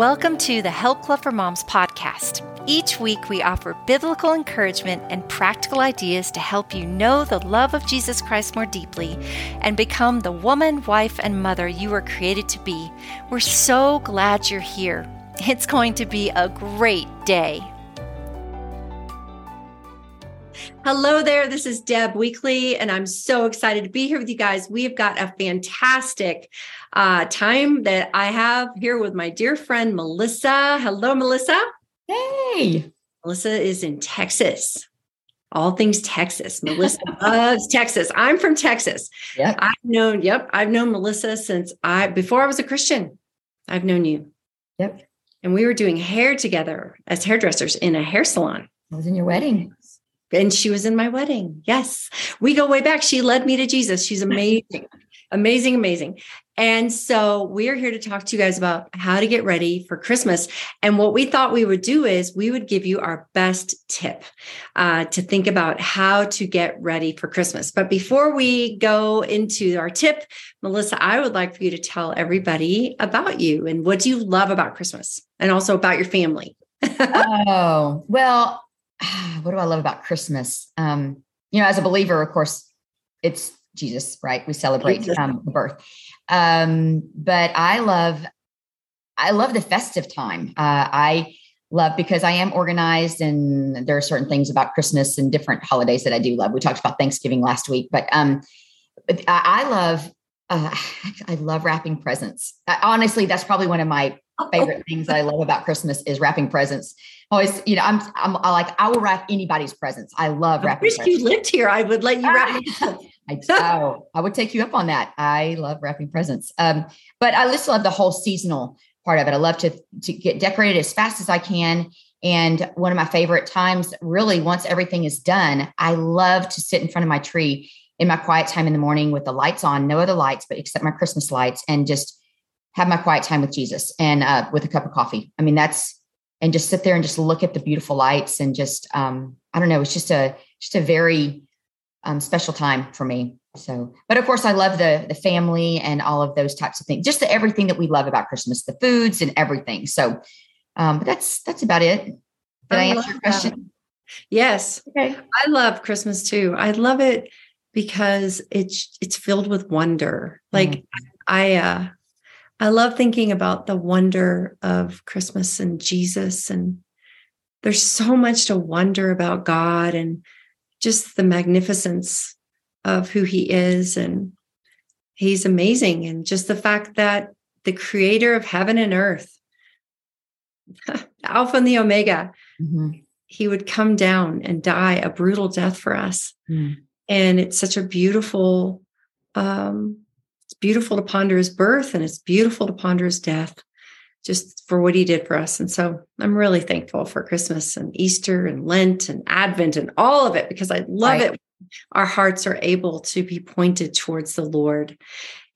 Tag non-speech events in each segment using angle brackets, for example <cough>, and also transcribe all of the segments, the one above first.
Welcome to the Help Club for Moms podcast. Each week, we offer biblical encouragement and practical ideas to help you know the love of Jesus Christ more deeply and become the woman, wife, and mother you were created to be. We're so glad you're here. It's going to be a great day. Hello there. This is Deb Weakly, and I'm so excited to be here with you guys. We have got a fantastic uh, time that I have here with my dear friend Melissa. Hello, Melissa. Hey. Melissa is in Texas. All things Texas. Melissa <laughs> loves Texas. I'm from Texas. Yep. I've known, yep, I've known Melissa since I before I was a Christian. I've known you. Yep. And we were doing hair together as hairdressers in a hair salon. I was in your wedding. And she was in my wedding. Yes. We go way back. She led me to Jesus. She's amazing. <laughs> amazing, amazing. And so we're here to talk to you guys about how to get ready for Christmas. And what we thought we would do is we would give you our best tip uh, to think about how to get ready for Christmas. But before we go into our tip, Melissa, I would like for you to tell everybody about you and what do you love about Christmas and also about your family. <laughs> oh, well, <sighs> what do I love about Christmas? Um, you know, as a believer, of course, it's Jesus, right? We celebrate um, the birth. Um, but I love, I love the festive time. Uh, I love because I am organized, and there are certain things about Christmas and different holidays that I do love. We talked about Thanksgiving last week, but um, I, I love, uh, <sighs> I love wrapping presents. Honestly, that's probably one of my favorite things that I love about Christmas is wrapping presents. Always, you know, I'm, I'm I like, I will wrap anybody's presents. I love wrapping. I wish presents. you lived here. I would let you wrap. <laughs> I, oh, I would take you up on that. I love wrapping presents. Um, but I just love the whole seasonal part of it. I love to, to get decorated as fast as I can. And one of my favorite times, really, once everything is done, I love to sit in front of my tree in my quiet time in the morning with the lights on, no other lights, but except my Christmas lights, and just have my quiet time with Jesus and uh, with a cup of coffee. I mean, that's and just sit there and just look at the beautiful lights and just um, I don't know, it's just a just a very um, special time for me. So, but of course, I love the the family and all of those types of things. Just the, everything that we love about Christmas, the foods and everything. So, um, but that's that's about it. Did I, I answer your question? That. Yes. Okay. I love Christmas too. I love it because it's it's filled with wonder. Like mm. I uh I love thinking about the wonder of Christmas and Jesus. And there's so much to wonder about God and just the magnificence of who he is. And he's amazing. And just the fact that the creator of heaven and earth, <laughs> Alpha and the Omega, mm-hmm. he would come down and die a brutal death for us. Mm. And it's such a beautiful um, beautiful to ponder his birth and it's beautiful to ponder his death just for what he did for us. And so I'm really thankful for Christmas and Easter and Lent and Advent and all of it because I love right. it. Our hearts are able to be pointed towards the Lord.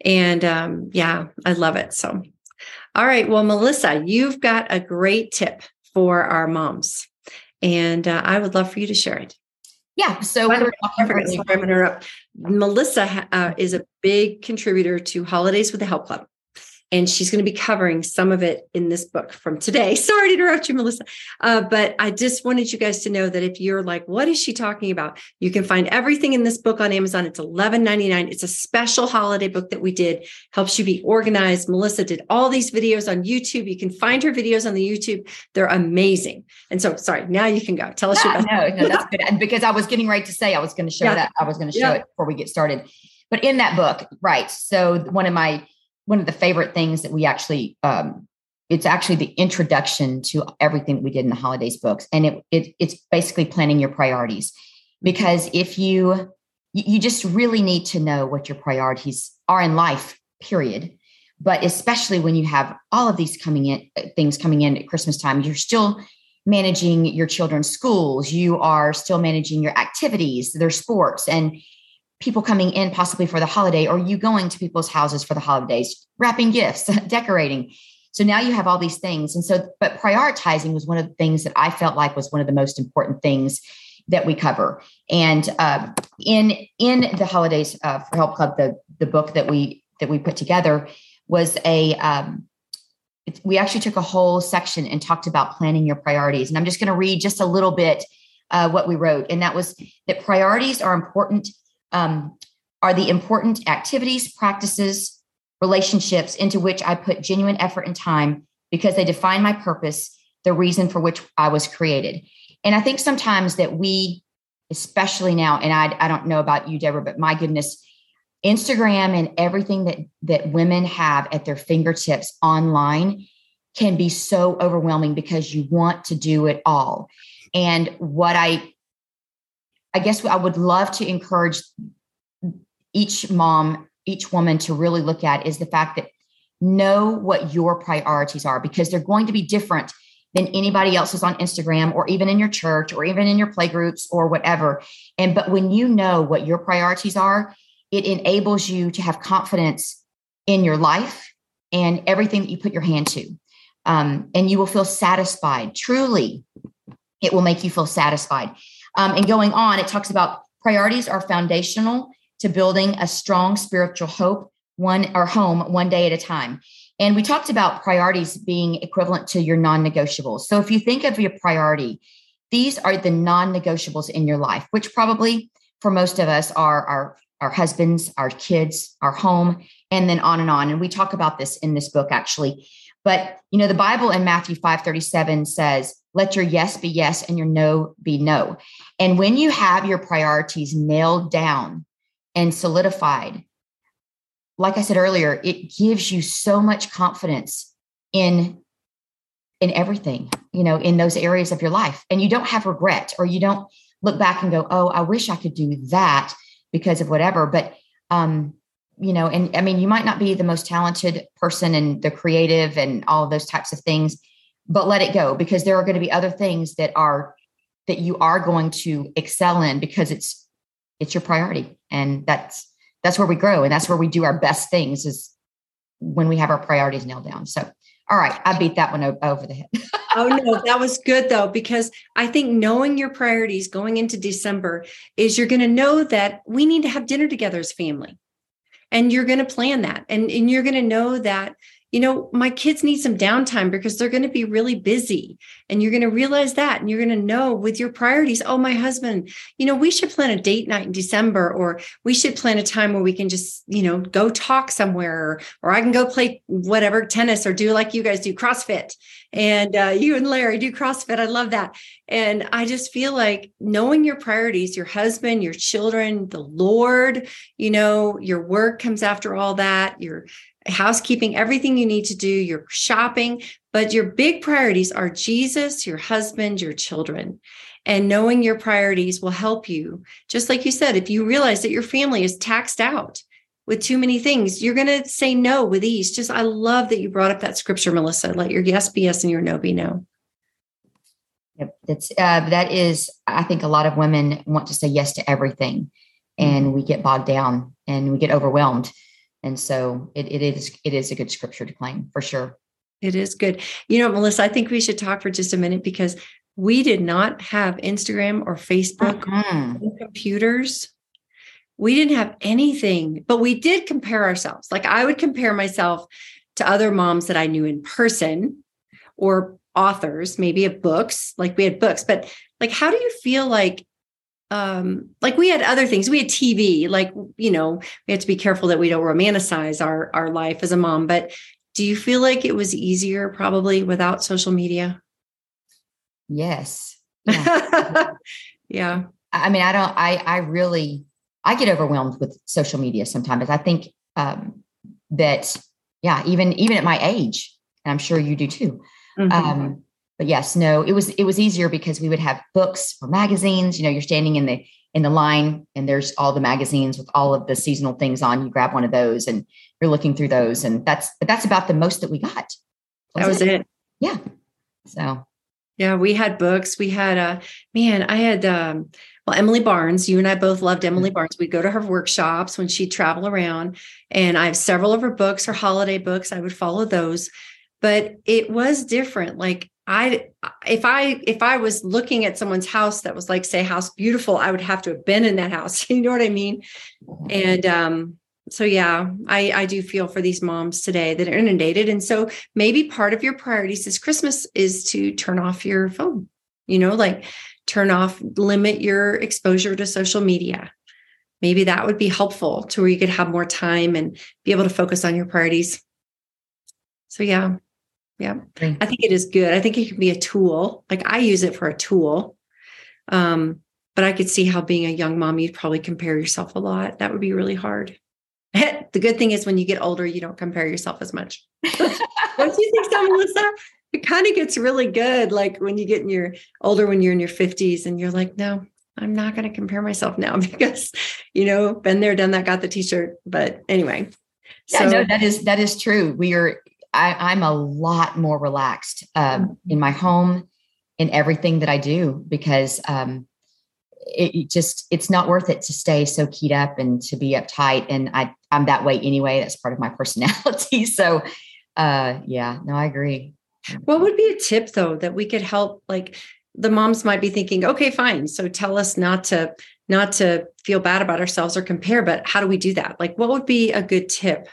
And um, yeah, I love it. So, all right. Well, Melissa, you've got a great tip for our moms. And uh, I would love for you to share it. Yeah. So we were talking Sorry, I'm interrupt. Melissa uh, is a big contributor to Holidays with the Help Club and she's going to be covering some of it in this book from today. <laughs> Sorry to interrupt you, Melissa, uh, but I just wanted you guys to know that if you're like, "What is she talking about?" You can find everything in this book on Amazon. It's $11.99. It's a special holiday book that we did. Helps you be organized. Melissa did all these videos on YouTube. You can find her videos on the YouTube. They're amazing. And so, sorry, now you can go. Tell us your No, no, that's <laughs> good. And because I was getting ready to say I was going to show yeah. that, I was going to show yeah. it before we get started. But in that book, right? So one of my one of the favorite things that we actually um, it's actually the introduction to everything we did in the holidays books. And it, it it's basically planning your priorities. Because if you you just really need to know what your priorities are in life period. But especially when you have all of these coming in things coming in at christmas time you're still managing your children's schools. You are still managing your activities their sports. And people coming in possibly for the holiday or you going to people's houses for the holidays, wrapping gifts, <laughs> decorating. So now you have all these things. And so, but prioritizing was one of the things that I felt like was one of the most important things that we cover. And uh, in in the holidays uh, for Help Club, the the book that we that we put together was a um, it, we actually took a whole section and talked about planning your priorities. And I'm just going to read just a little bit uh, what we wrote, and that was that priorities are important. Um, are the important activities, practices, relationships into which I put genuine effort and time because they define my purpose, the reason for which I was created. And I think sometimes that we, especially now, and I, I don't know about you, Deborah, but my goodness, Instagram and everything that that women have at their fingertips online can be so overwhelming because you want to do it all. And what I I guess I would love to encourage each mom, each woman to really look at is the fact that know what your priorities are because they're going to be different than anybody else's on Instagram or even in your church or even in your play groups or whatever. And but when you know what your priorities are, it enables you to have confidence in your life and everything that you put your hand to. Um, and you will feel satisfied. Truly, it will make you feel satisfied. Um, and going on, it talks about priorities are foundational to building a strong spiritual hope, one or home one day at a time. And we talked about priorities being equivalent to your non negotiables. So if you think of your priority, these are the non negotiables in your life, which probably for most of us are our our husbands, our kids, our home, and then on and on. And we talk about this in this book actually. But you know, the Bible in Matthew 5:37 says, "Let your yes be yes and your no be no." And when you have your priorities nailed down and solidified, like I said earlier, it gives you so much confidence in in everything, you know, in those areas of your life. And you don't have regret or you don't look back and go, "Oh, I wish I could do that." because of whatever. But um, you know, and I mean, you might not be the most talented person and the creative and all those types of things, but let it go because there are going to be other things that are that you are going to excel in because it's it's your priority. And that's that's where we grow and that's where we do our best things is when we have our priorities nailed down. So all right, I beat that one over the head. <laughs> oh no, that was good though, because I think knowing your priorities going into December is you're going to know that we need to have dinner together as family. And you're going to plan that. And, and you're going to know that you know, my kids need some downtime because they're going to be really busy. And you're going to realize that. And you're going to know with your priorities, oh, my husband, you know, we should plan a date night in December, or we should plan a time where we can just, you know, go talk somewhere, or, or I can go play whatever tennis or do like you guys do CrossFit. And uh, you and Larry do CrossFit. I love that. And I just feel like knowing your priorities, your husband, your children, the Lord, you know, your work comes after all that, your housekeeping, everything you need to do, your shopping, but your big priorities are Jesus, your husband, your children. And knowing your priorities will help you. Just like you said, if you realize that your family is taxed out with too many things, you're going to say no with ease. Just, I love that you brought up that scripture, Melissa. Let your yes be yes and your no be no. Yep, that's uh, that is. I think a lot of women want to say yes to everything, and we get bogged down and we get overwhelmed. And so it, it is it is a good scripture to claim for sure. It is good. You know, Melissa, I think we should talk for just a minute because we did not have Instagram or Facebook uh-huh. computers. We didn't have anything, but we did compare ourselves. Like I would compare myself to other moms that I knew in person or authors, maybe of books, like we had books, but like how do you feel like um like we had other things. We had tv like you know we have to be careful that we don't romanticize our our life as a mom but do you feel like it was easier probably without social media? Yes. <laughs> Yeah, yeah. i mean i don't i i really i get overwhelmed with social media sometimes. I think um that yeah even even at my age and i'm sure you do too mm-hmm. um but yes, no, it was it was easier because we would have books or magazines. You know, you're standing in the in the line and there's all the magazines with all of the seasonal things on. You grab one of those and you're looking through those, and that's but that's about the most that we got. Was that was it. it. Yeah. So yeah, we had books. We had uh man, I had um well, Emilie Barnes, you and I both loved Emilie mm-hmm. Barnes. We'd go to her workshops when she'd travel around, and I have several of her books, her holiday books. I would follow those, but it was different. Like I if I if I was looking at someone's house that was like say house beautiful, I would have to have been in that house. <laughs> you know what I mean? And um so yeah, I I do feel for these moms today that are inundated, and so maybe part of your priorities this Christmas is to turn off your phone. You know, like turn off, limit your exposure to social media. Maybe that would be helpful to where you could have more time and be able to focus on your priorities. So yeah, yeah, I think it is good. I think it can be a tool. Like I use it for a tool. Um, but I could see how being a young mom, you'd probably compare yourself a lot. That would be really hard. <laughs> the good thing is when you get older, you don't compare yourself as much. <laughs> don't you think so, Melissa? It kind of gets really good. Like when you get in your older, when you're in your 50s and you're like, no, I'm not going to compare myself now <laughs> because, you know, been there, done that, got the t-shirt. But anyway. Yeah, so, no, that is, that is true. We are, I, am a lot more relaxed um, mm-hmm. in my home, in everything that I do, because um, it just it's not worth it to stay so keyed up and to be uptight. And i i'm that way anyway. That's part of my <laughs> personality. So uh yeah no i agree. What would be a tip though that we could help like the moms might be thinking okay fine. So tell us not to not to feel bad about ourselves or compare but how do we do that? Like what would be a good tip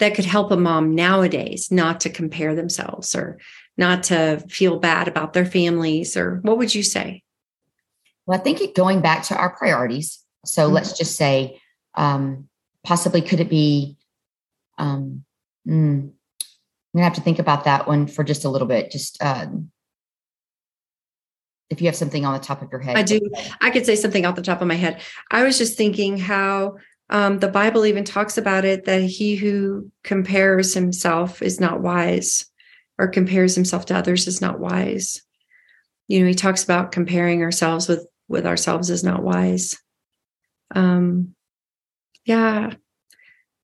that could help a mom nowadays not to compare themselves or not to feel bad about their families or what would you say well, I think it, going back to our priorities. So mm-hmm. let's just say, um, possibly could it be? Um, mm, I'm gonna have to think about that one for just a little bit. Just um, if you have something on the top of your head, I do. I could say something off the top of my head. I was just thinking how um, the Bible even talks about it that he who compares himself is not wise, or compares himself to others is not wise. You know, he talks about comparing ourselves with with ourselves is not wise. Um, yeah,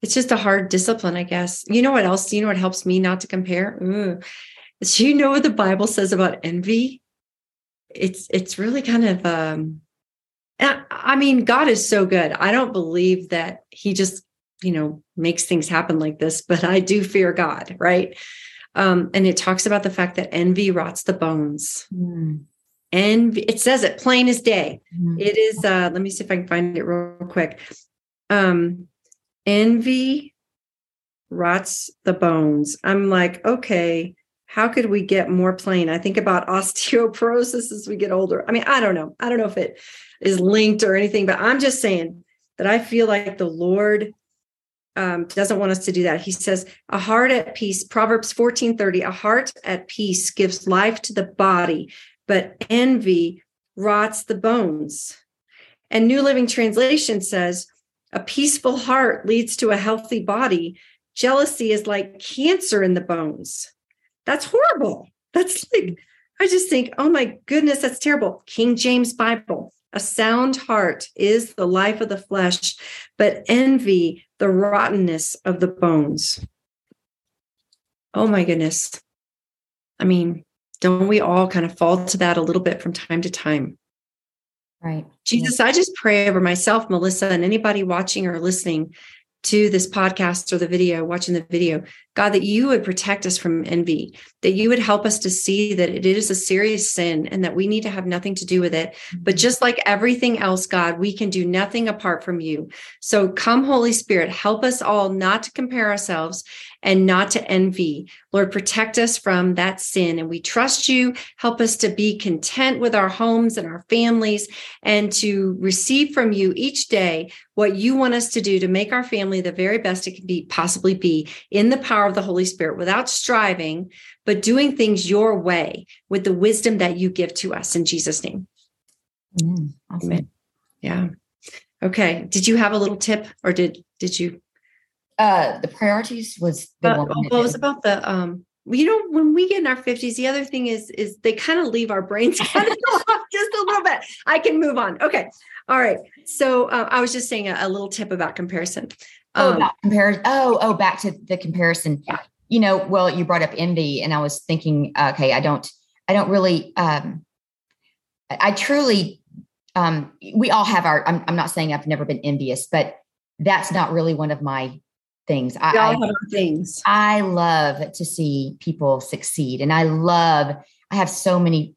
it's just a hard discipline, I guess. You know what else? You know what helps me not to compare? Ooh. Do you know what the Bible says about envy? It's it's really kind of um I mean, God is so good. I don't believe that He just, you know, makes things happen like this, but I do fear God, right? Um, and it talks about the fact that envy rots the bones. Mm and it says it plain as day. Mm-hmm. It is uh let me see if I can find it real quick. Um envy rots the bones. I'm like, okay, how could we get more plain? I think about <laughs> osteoporosis as we get older. I mean, I don't know. I don't know if it is linked or anything, but I'm just saying that I feel like the Lord um, doesn't want us to do that. He says, a heart at peace, Proverbs 14 30, a heart at peace gives life to the body, but envy rots the bones. And New Living Translation says, a peaceful heart leads to a healthy body. Jealousy is like cancer in the bones. That's horrible. That's like, I just think, oh my goodness, that's terrible. King James Bible. A sound heart is the life of the flesh, but envy, the rottenness of the bones. Oh my goodness. I mean, don't we all kind of fall to that a little bit from time to time? Right. Jesus, yeah. I just pray over myself, Melissa, and anybody watching or listening to this podcast or the video, watching the video, God, that you would protect us from envy, that you would help us to see that it is a serious sin and that we need to have nothing to do with it. But mm-hmm. just like everything else, God, we can do nothing apart from you. So come, Holy Spirit, help us all not to compare ourselves and not to envy. Lord, protect us from that sin. And we trust you. Help us to be content with our homes and our families and to receive from you each day what you want us to do to make our family the very best it can be possibly be in the power of the Holy Spirit without striving, but doing things your way with the wisdom that you give to us in Jesus' name. Mm, awesome. Amen. Yeah. Okay. Did you have a little tip or did did you uh, the priorities was the uh, one. Well, it was about the um. You know, when we get in our fifties, the other thing is is they kind of leave our brains <laughs> kind of just a little bit. I can move on. Okay, all right. So uh, I was just saying a, a, little tip about comparison. Oh, um, oh, about comparison. Oh, oh, back to the comparison. Yeah. You know, well, you brought up envy, and I was thinking, okay, I don't, I don't really, um, I, I truly, um, we all have our. I'm, I'm not saying I've never been envious, but that's not really one of my things. I, all have things. I love to see people succeed. And I love, I have so many,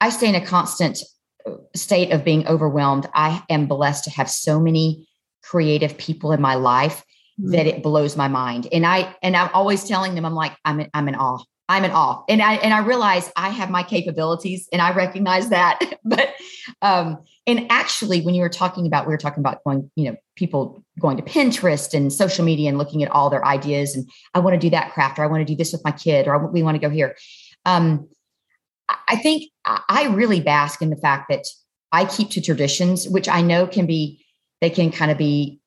I stay in a constant uh, state of being overwhelmed. I am blessed to have so many creative people in my life. mm-hmm. that it blows my mind. And I and I'm always telling them, I'm like, I'm in, I'm in awe. I'm in awe. And I and I realize I have my capabilities and I recognize that. <laughs> but um, and actually when you were talking about, we were talking about going, you know, people going to Pinterest and social media and looking at all their ideas and I want to do that craft or I want to do this with my kid or we want to go here. Um, I think I really bask in the fact that I keep to traditions, which I know can be, they can kind of be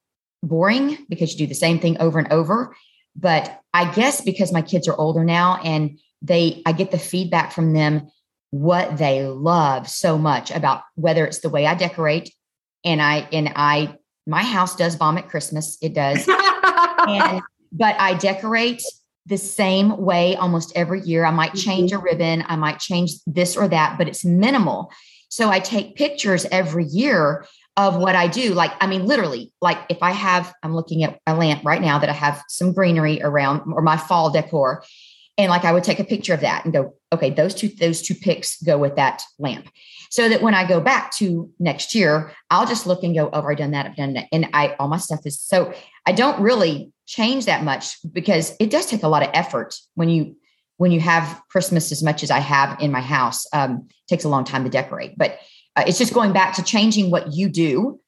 boring because you do the same thing over and over. But I guess because my kids are older now and they, I get the feedback from them what they love so much about whether it's the way I decorate and I, and I, my house does bomb at Christmas. It does. <laughs> and, but I decorate the same way almost every year. I might change a mm-hmm. ribbon, I might change this or that, but it's minimal. So I take pictures every year of what I do. Like, I mean, literally, like if I have, I'm looking at a lamp right now that I have some greenery around or my fall decor. And like I would take a picture of that and go, okay, those two, those two pics go with that lamp. So that when I go back to next year, I'll just look and go, oh, I've done that, I've done that. And I all my stuff is so I don't really change that much because it does take a lot of effort when you when you have Christmas as much as I have in my house. Um, takes a long time to decorate, but uh, it's just going back to changing what you do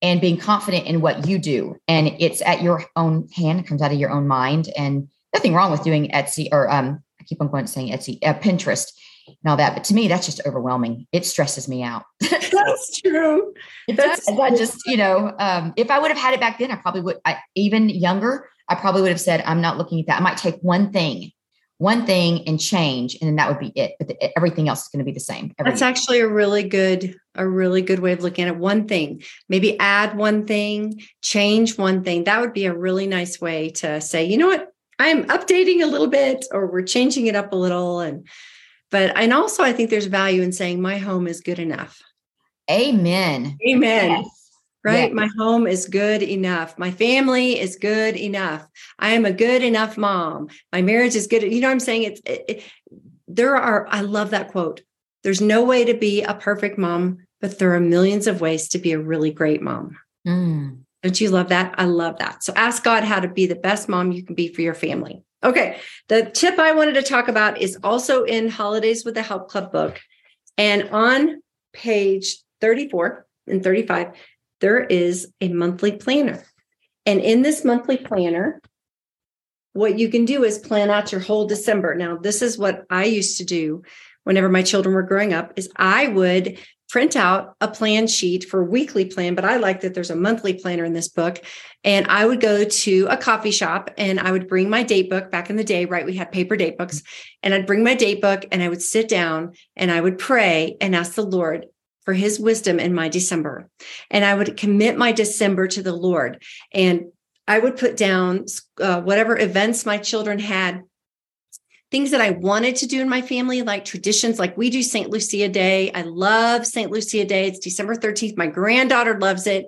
and being confident in what you do. And it's at your own hand, it comes out of your own mind. And nothing wrong with doing Etsy or um, I keep on going to saying Etsy, uh, Pinterest and all that. But to me, that's just overwhelming. It stresses me out. <laughs> that's true. That's. I just, you know, um, if I would have had it back then, I probably would, I, even younger, I probably would have said, I'm not looking at that. I might take one thing, one thing and change, and then that would be it. But the, everything else is going to be the same. That's year. actually a really good, a really good way of looking at it. One thing, maybe add one thing, change one thing. That would be a really nice way to say, you know what? I'm updating a little bit, or we're changing it up a little. And but and also I think there's value in saying my home is good enough. Amen. Amen. Yes. Right. Yes. My home is good enough. My family is good enough. I am a good enough mom. My marriage is good. You know what I'm saying? It's it, it, there are, I love that quote. There's no way to be a perfect mom, but there are millions of ways to be a really great mom. Mm. Don't you love that? I love that. So ask God how to be the best mom you can be for your family. Okay. The tip I wanted to talk about is also in Holidays with the Help Club book. And on page 34 and 35, there is a monthly planner. And in this monthly planner, what you can do is plan out your whole December. Now, this is what I used to do whenever my children were growing up is I would print out a plan sheet for weekly plan, but I like that there's a monthly planner in this book. And I would go to a coffee shop and I would bring my date book back in the day, right? We had paper date books. And I'd bring my date book and I would sit down and I would pray and ask the Lord for his wisdom in my December. And I would commit my December to the Lord. And I would put down uh, whatever events my children had things that I wanted to do in my family, like traditions, like we do St. Lucia Day. I love St. Lucia Day. It's December 13th. My granddaughter loves it.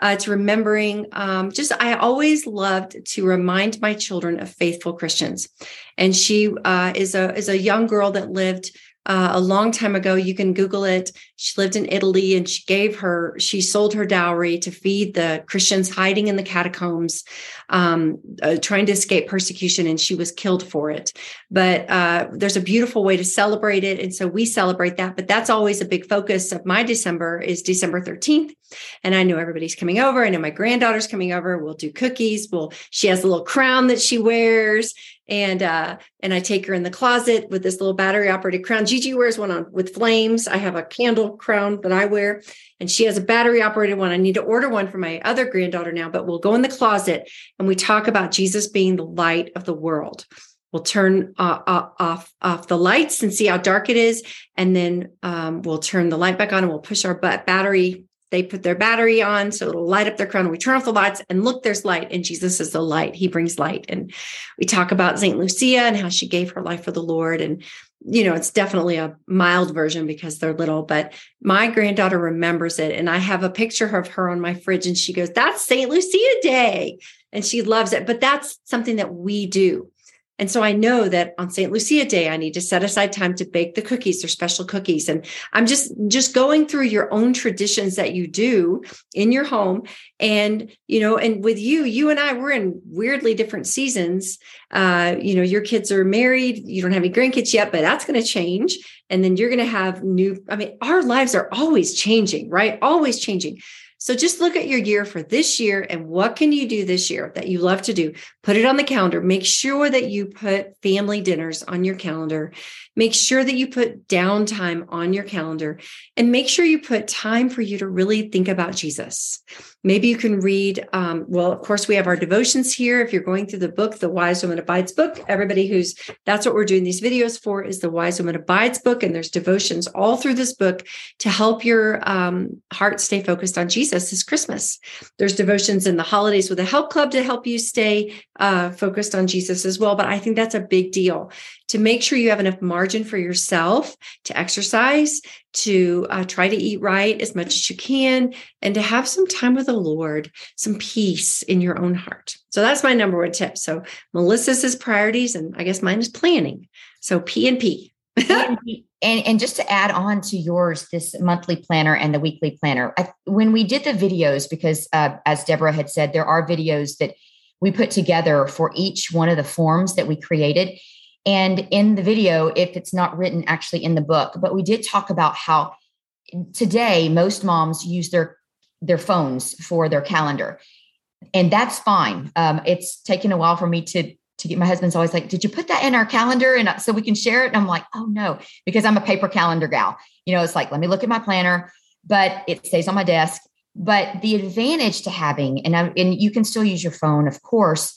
Uh, it's remembering um, just i always loved to remind my children of faithful christians and she uh, is a is a young girl that lived uh, a long time ago. You can Google it. She lived in Italy and she gave her, she sold her dowry to feed the Christians hiding in the catacombs, um, uh, trying to escape persecution, and she was killed for it. But uh, there's a beautiful way to celebrate it. And so we celebrate that. But that's always a big focus of my December is December 13th. And I know everybody's coming over. I know my granddaughter's coming over. We'll do cookies. We'll, she has a little crown that she wears and uh and i take her in the closet with this little battery operated crown. Gigi wears one on with flames. I have a candle crown that i wear. And she has a battery operated one. I need to order one for my other granddaughter now but we'll go in the closet and we talk about jesus being the light of the world. We'll turn uh, uh, off off the lights and see how dark it is. And then um, we'll turn the light back on and we'll push our battery they put their battery on so it'll light up their crown. We turn off the lights and look, there's light. And Jesus is the light. He brings light. And we talk about St. Lucia and how she gave her life for the Lord. And, you know, it's definitely a mild version because they're little, but my granddaughter remembers it. And I have a picture of her on my fridge and she goes, That's St. Lucia Day. And she loves it. But that's something that we do. And so I know that on St. Lucia Day, I need to set aside time to bake the cookies. They're special cookies. And I'm just, just going through your own traditions that you do in your home. And, you know, and with you, you and I, we're in weirdly different seasons. Uh, you know, your kids are married. You don't have any grandkids yet, but that's going to change. And then you're going to have new, I mean, our lives are always changing, right? Always changing. So just look at your year for this year and what can you do this year that you love to do? Put it on the calendar. Make sure that you put family dinners on your calendar. Make sure that you put downtime on your calendar and make sure you put time for you to really think about Jesus. Maybe you can read, um, well, of course, we have our devotions here. If you're going through the book, the Wise Woman Abides book, everybody who's that's what we're doing these videos for is the Wise Woman Abides book. And there's devotions all through this book to help your um, heart stay focused on Jesus this Christmas. There's devotions in the holidays with a help club to help you stay uh, focused on Jesus as well. But I think that's a big deal to make sure you have enough margin for yourself to exercise, to uh, try to eat right as much as you can, and to have some time with the Lord, some peace in your own heart. So that's my number one tip. So Melissa's is priorities, and I guess mine is planning. So P and P. <laughs> and, and just to add on to yours, this monthly planner and the weekly planner. I, when we did the videos, because uh, as Deborah had said, there are videos that we put together for each one of the forms that we created. And in the video, if it's not written actually in the book, but we did talk about how today most moms use their their phones for their calendar, and that's fine. Um, it's taken a while for me to to get my husband's always like, "Did you put that in our calendar and so we can share it?" And I'm like, "Oh no," because I'm a paper calendar gal. You know, it's like, let me look at my planner, but it stays on my desk. But the advantage to having, and I, and you can still use your phone, of course,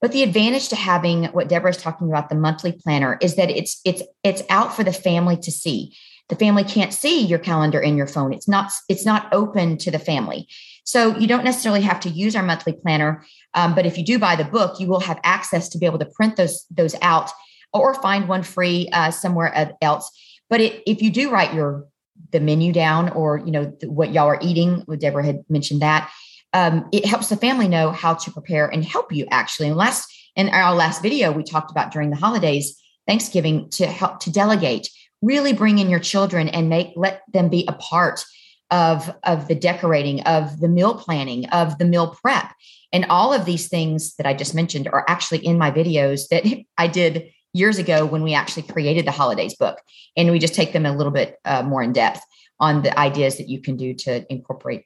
but the advantage to having what Deborah is talking about, the monthly planner, is that it's it's it's out for the family to see. The family can't see your calendar in your phone. It's not it's not open to the family. So you don't necessarily have to use our monthly planner. Um, but if you do buy the book, you will have access to be able to print those those out or find one free uh, somewhere else. But it, if you do write your the menu down or you know what y'all are eating, Deborah had mentioned that um, it helps the family know how to prepare and help you actually. And last in our last video, we talked about during the holidays, Thanksgiving, to help to delegate, really bring in your children and make let them be a part of of the decorating, of the meal planning, of the meal prep. And all of these things that I just mentioned are actually in my videos that <laughs> I did years ago when we actually created the holidays book. And we just take them a little bit uh, more in depth on the ideas that you can do to incorporate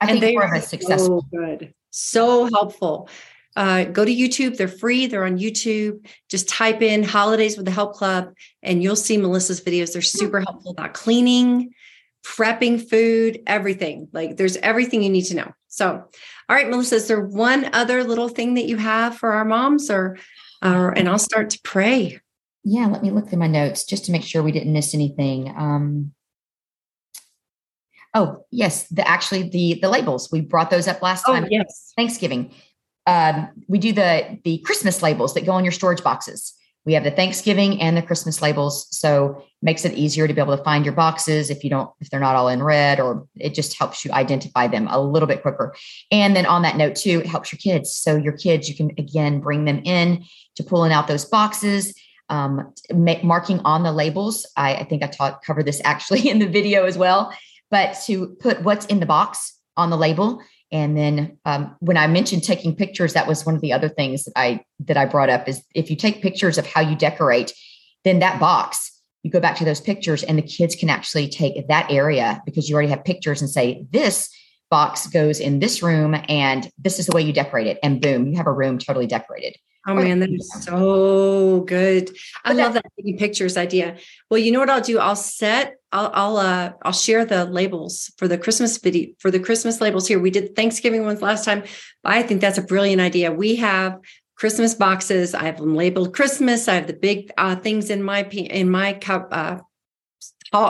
I and think more of a successful. So good. So helpful. Uh, go to YouTube. They're free. They're on YouTube. Just type in holidays with the help club and you'll see Melissa's videos. They're super helpful about cleaning, prepping food, everything. Like there's everything you need to know. So, all right, Melissa, is there one other little thing that you have for our moms or, or and I'll start to pray. Yeah, let me look through my notes just to make sure we didn't miss anything. Um, Oh, yes, the actually the the labels. We brought those up last time. oh, time. Yes. Thanksgiving. Um, we do the the Christmas labels that go on your storage boxes. We have the Thanksgiving and the Christmas labels, so makes it easier to be able to find your boxes if you don't if they're not all in red, or it just helps you identify them a little bit quicker. And then on that note too, it helps your kids. So your kids, you can again bring them in to pulling out those boxes. Um, marking on the labels. I, I think I taught cover this actually <laughs> in the video as well but to put what's in the box on the label. And then um, when I mentioned taking pictures, that was one of the other things that I that I brought up is if you take pictures of how you decorate, then that box you go back to those pictures and the kids can actually take that area because you already have pictures and say this box goes in this room and this is the way you decorate it and boom you have a room totally decorated Oh man, that is so good. I love that taking pictures idea. Well, you know what I'll do? I'll set, I'll, I'll, uh, I'll share the labels for the Christmas video for the Christmas labels here. We did Thanksgiving ones last time. I think that's a brilliant idea. We have Christmas boxes. I have them labeled Christmas. I have the big uh, things in my in my cup, uh,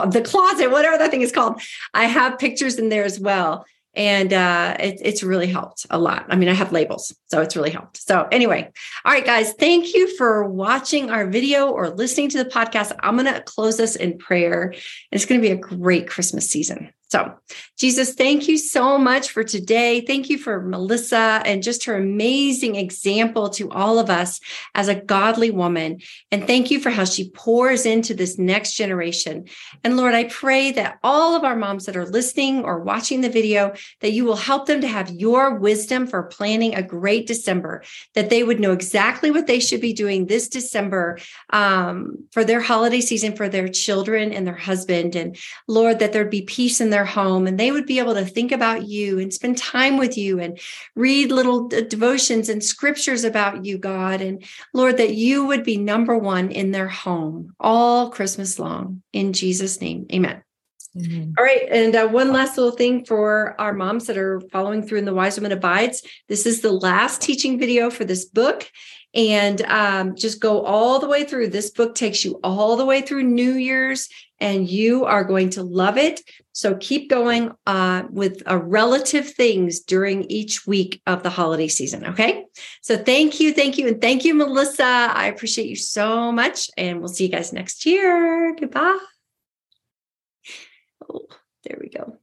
the closet, whatever that thing is called. I have pictures in there as well and uh, it, it's really helped a lot. I mean, I have labels, so it's really helped. So, anyway, all right, guys, thank you for watching our video or listening to the podcast. I'm going to close this in prayer. It's going to be a great Christmas season. So, Jesus, thank you so much for today. Thank you for Melissa and just her amazing example to all of us as a godly woman. And thank you for how she pours into this next generation. And Lord, I pray that all of our moms that are listening or watching the video, that you will help them to have your wisdom for planning a great December, that they would know exactly what they should be doing this December um, for their holiday season, for their children and their husband. And Lord, that there'd be peace in their their home and they would be able to think about you and spend time with you and read little devotions and scriptures about you, God. And Lord, that you would be number one in their home all Christmas long. In Jesus' name, amen. Mm-hmm. All right. And uh, one last little thing for our moms that are following through in The Wise Woman Abides. This is the last teaching video for this book and um, just go all the way through. This book takes you all the way through New Year's, and you are going to love it. So keep going uh, with uh, relative things during each week of the holiday season. Okay. So thank you, thank you, and thank you, Melissa. I appreciate you so much, and we'll see you guys next year. Goodbye. Oh, there we go.